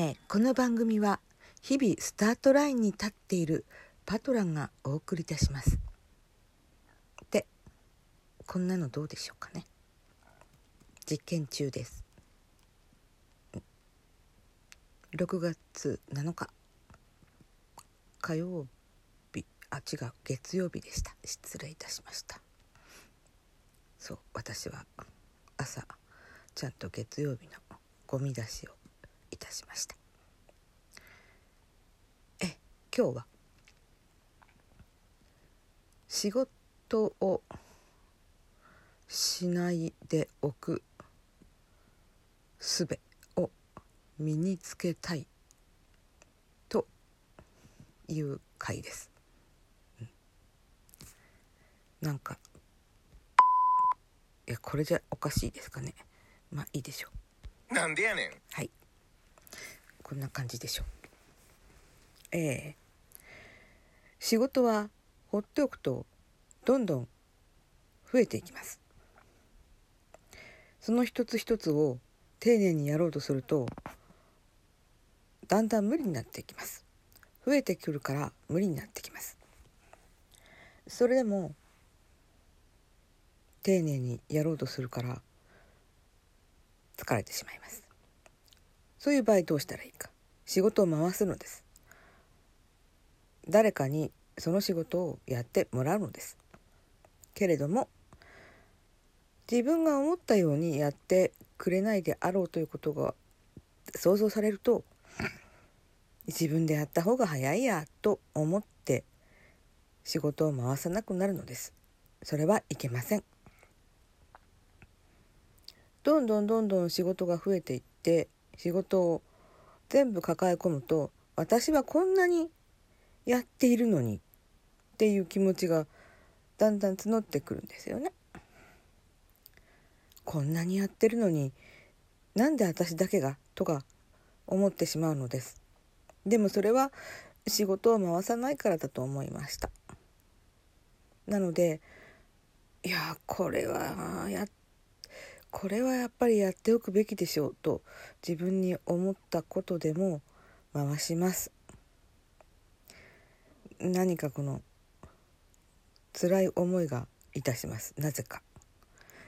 えーこの番組は日々スタートラインに立っているパトランがお送りいたします。でこんなのどうでしょうかね。実験中です。6月7日。火曜日。あ違う月曜日でした。失礼いたしました。そう私は朝ちゃんと月曜日のゴミ出しをたしました。え今日は？仕事をしないでおく術を身につけたいという回です、うん。なんかいやこれじゃおかしいですかね。まあいいでしょう。なんでやねん。はいこんな感じでしょ。うええ。仕事は放っておくとどんどん増えていきます。その一つ一つを丁寧にやろうとするとだんだん無理になっていきます。増えてくるから無理になってきます。それでも丁寧にやろうとするから疲れてしまいます。そういう場合どうしたらいいか。仕事を回すのです。誰かにその仕事をやってもらうのです。けれども自分が思ったようにやってくれないであろうということが想像されると自分でやった方が早いやと思って仕事を回さなくなるのです。それはいけません。どんどんどんどん仕事が増えていって仕事を全部抱え込むと私はこんなにやっているのにっていう気持ちがだんだん募ってくるんですよね。こんなにやってるのになんで私だけがとか思ってしまうのです。でもそれは仕事を回さないからだと思いました。なのでいやこれはやこれはやっぱりやっておくべきでしょうと自分に思ったことでも回します。何かこの辛い思いがいたします。なぜか。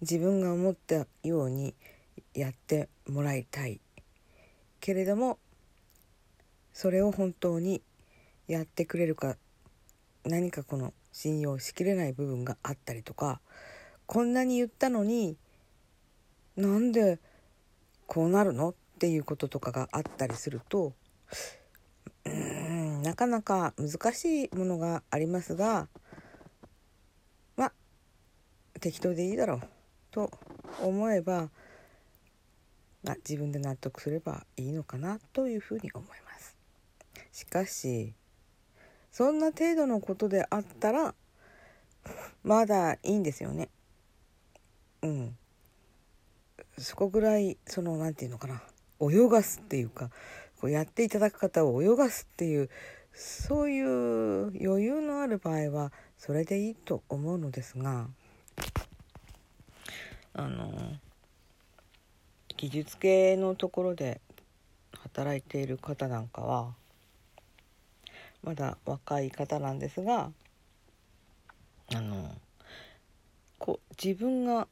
自分が思ったようにやってもらいたい。けれどもそれを本当にやってくれるか何かこの信用しきれない部分があったりとかこんなに言ったのになんでこうなるの？っていうこととかがあったりするとうーんなかなか難しいものがありますがまあ適当でいいだろうと思えば、ま、自分で納得すればいいのかなというふうに思います。しかしそんな程度のことであったらまだいいんですよね。うん。そこぐらいその何て言うのかな。泳がすっていうかこうやっていただく方を泳がすっていうそういう余裕のある場合はそれでいいと思うのですがあの技術系のところで働いている方なんかはまだ若い方なんですがあのこう自分が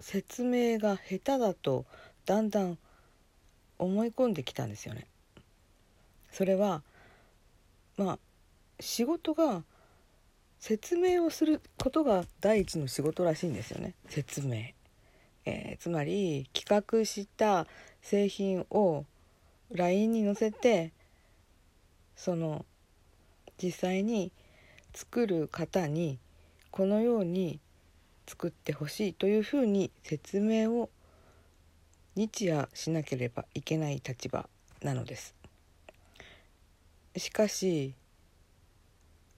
説明が下手だとだんだん思い込んできたんですよね。それはまあ仕事が説明をすることが第一の仕事らしいんですよね説明、えーつまり企画した製品を LINE に載せてその実際に作る方にこのように作ってほしいというふうに説明を日夜しなければいけない立場なのですしかし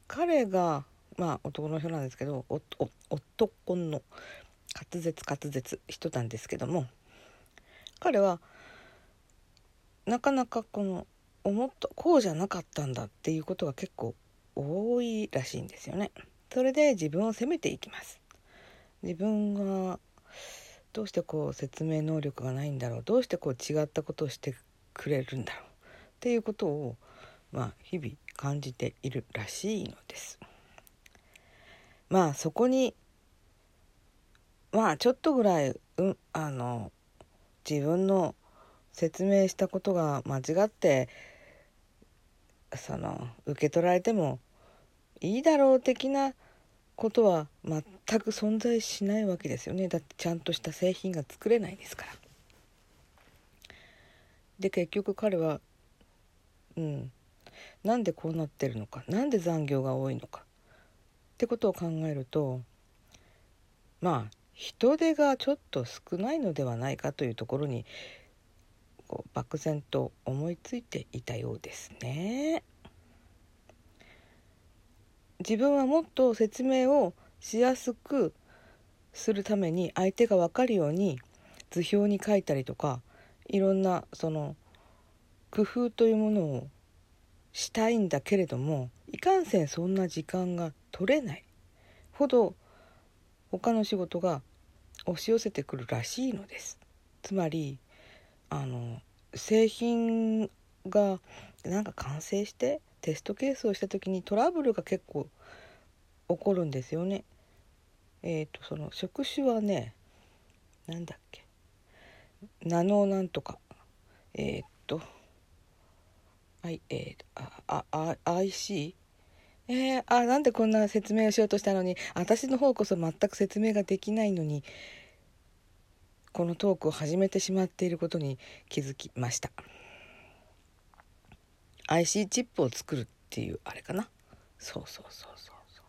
彼がまあ男の人なんですけど男の滑舌滑舌人なんですけども彼はなかなかこの思ったこうじゃなかったんだっていうことが結構多いらしいんですよね。それで自分を責めていきます。自分がどうしてこう説明能力がないんだろうどうしてこう違ったことをしてくれるんだろうっていうことを、まあ、日々感じているらしいのです。まあそこにまあちょっとぐらい、うん、あの自分の説明したことが間違ってその受け取られてもいいだろう的なことは全く存在しないわけですよねだってちゃんとした製品が作れないですから。で結局彼はうんなんでこうなってるのか？何で残業が多いのか？ってことを考えるとまあ人手がちょっと少ないのではないかというところにこう漠然と思いついていたようですね。自分はもっと説明をしやすくするために相手が分かるように図表に書いたりとかいろんなその工夫というものをしたいんだけれどもいかんせんそんな時間が取れないほど他の仕事が押し寄せてくるらしいのです。つまりあの製品がなんか完成してテストケースをした時にトラブルが結構起こるんですよね。えっ、ー、とその職種はねなんだっけ。ナノなんとか。えっ、ー、とはいえー、あああ IC えー、あなんでこんな説明をしようとしたのに私の方こそ全く説明ができないのにこのトークを始めてしまっていることに気づきました IC チップを作るっていうあれかなそうそうそうそうそう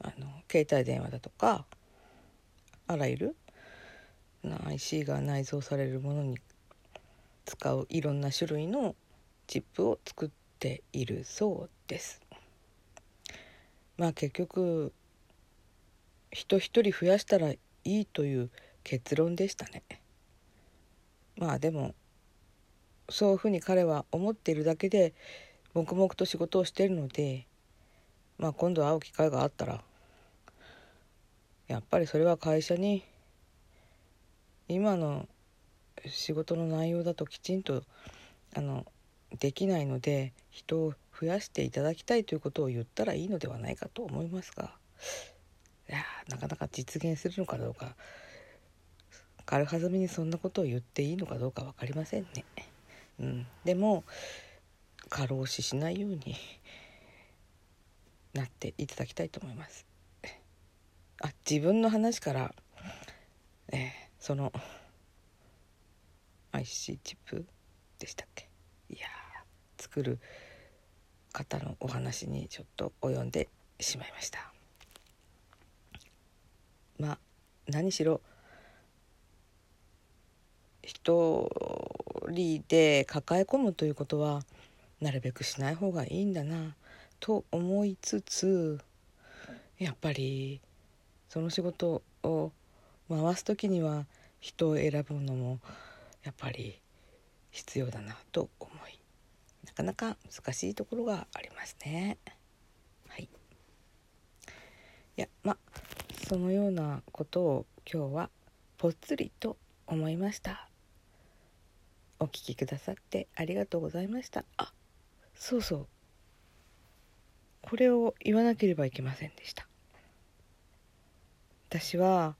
あの携帯電話だとかあらゆる IC が内蔵されるものに使ういろんな種類のチップを作っているそうです。まあ結局人一人増やしたらいいという結論でしたね。まあでもそういうふうに彼は思っているだけで黙々と仕事をしているのでまあ今度会う機会があったらやっぱりそれは会社に今の仕事の内容だときちんとあのできないので人を増やしていただきたいということを言ったらいいのではないかと思いますがいやなかなか実現するのかどうか軽はずみにそんなことを言っていいのかどうか分かりませんね。うん、でも過労死しないようになっていただきたいと思います。あ自分の話から、えー、その IC チップでしたっけ？いや作る方のお話にちょっと及んでしまいました。まあ何しろ一人で抱え込むということはなるべくしない方がいいんだなと思いつつやっぱりその仕事を回す時には人を選ぶのもやっぱり必要だなと思いなかなか難しいところがありますね。はい、いやまそのようなことを今日はぽっつりと思いました。お聞きくださってありがとうございました。あそうそうこれを言わなければいけませんでした。私は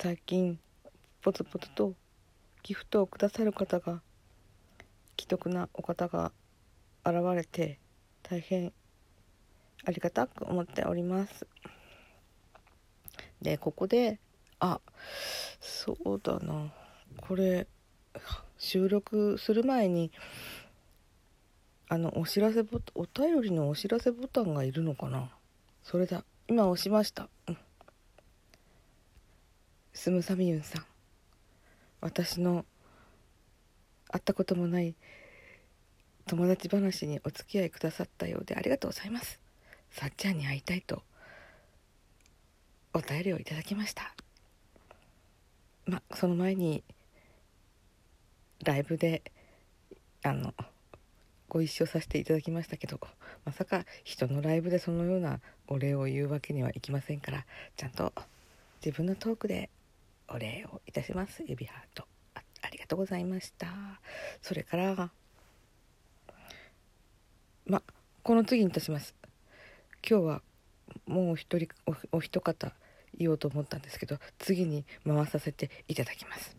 最近ポツポツとギフトをくださる方が既得なお方が現れて大変ありがたく思っておりますでここであそうだなこれ収録する前にあのお知らせボタンお便りのお知らせボタンがいるのかな？それだ。今押しました、うん、スムサミユンさん。私の会ったこともない友達話にお付き合いくださったようでありがとうございます。さっちゃんに会いたいとお便りをいただきました。まその前にライブであのご一緒させていただきましたけどまさか人のライブでそのようなお礼を言うわけにはいきませんからちゃんと自分のトークでお礼をいたします。指ハート。あありがとうございました。それからまあこの次にいたします。今日はもう一人お一方言おうと思ったんですけど次に回させていただきます。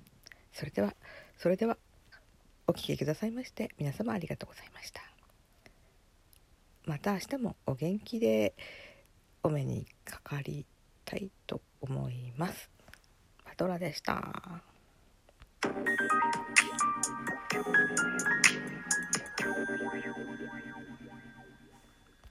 それではそれではお聴きくださいまして皆様ありがとうございました。また明日もお元気でお目にかかりたいと思います。パトラでした。thank you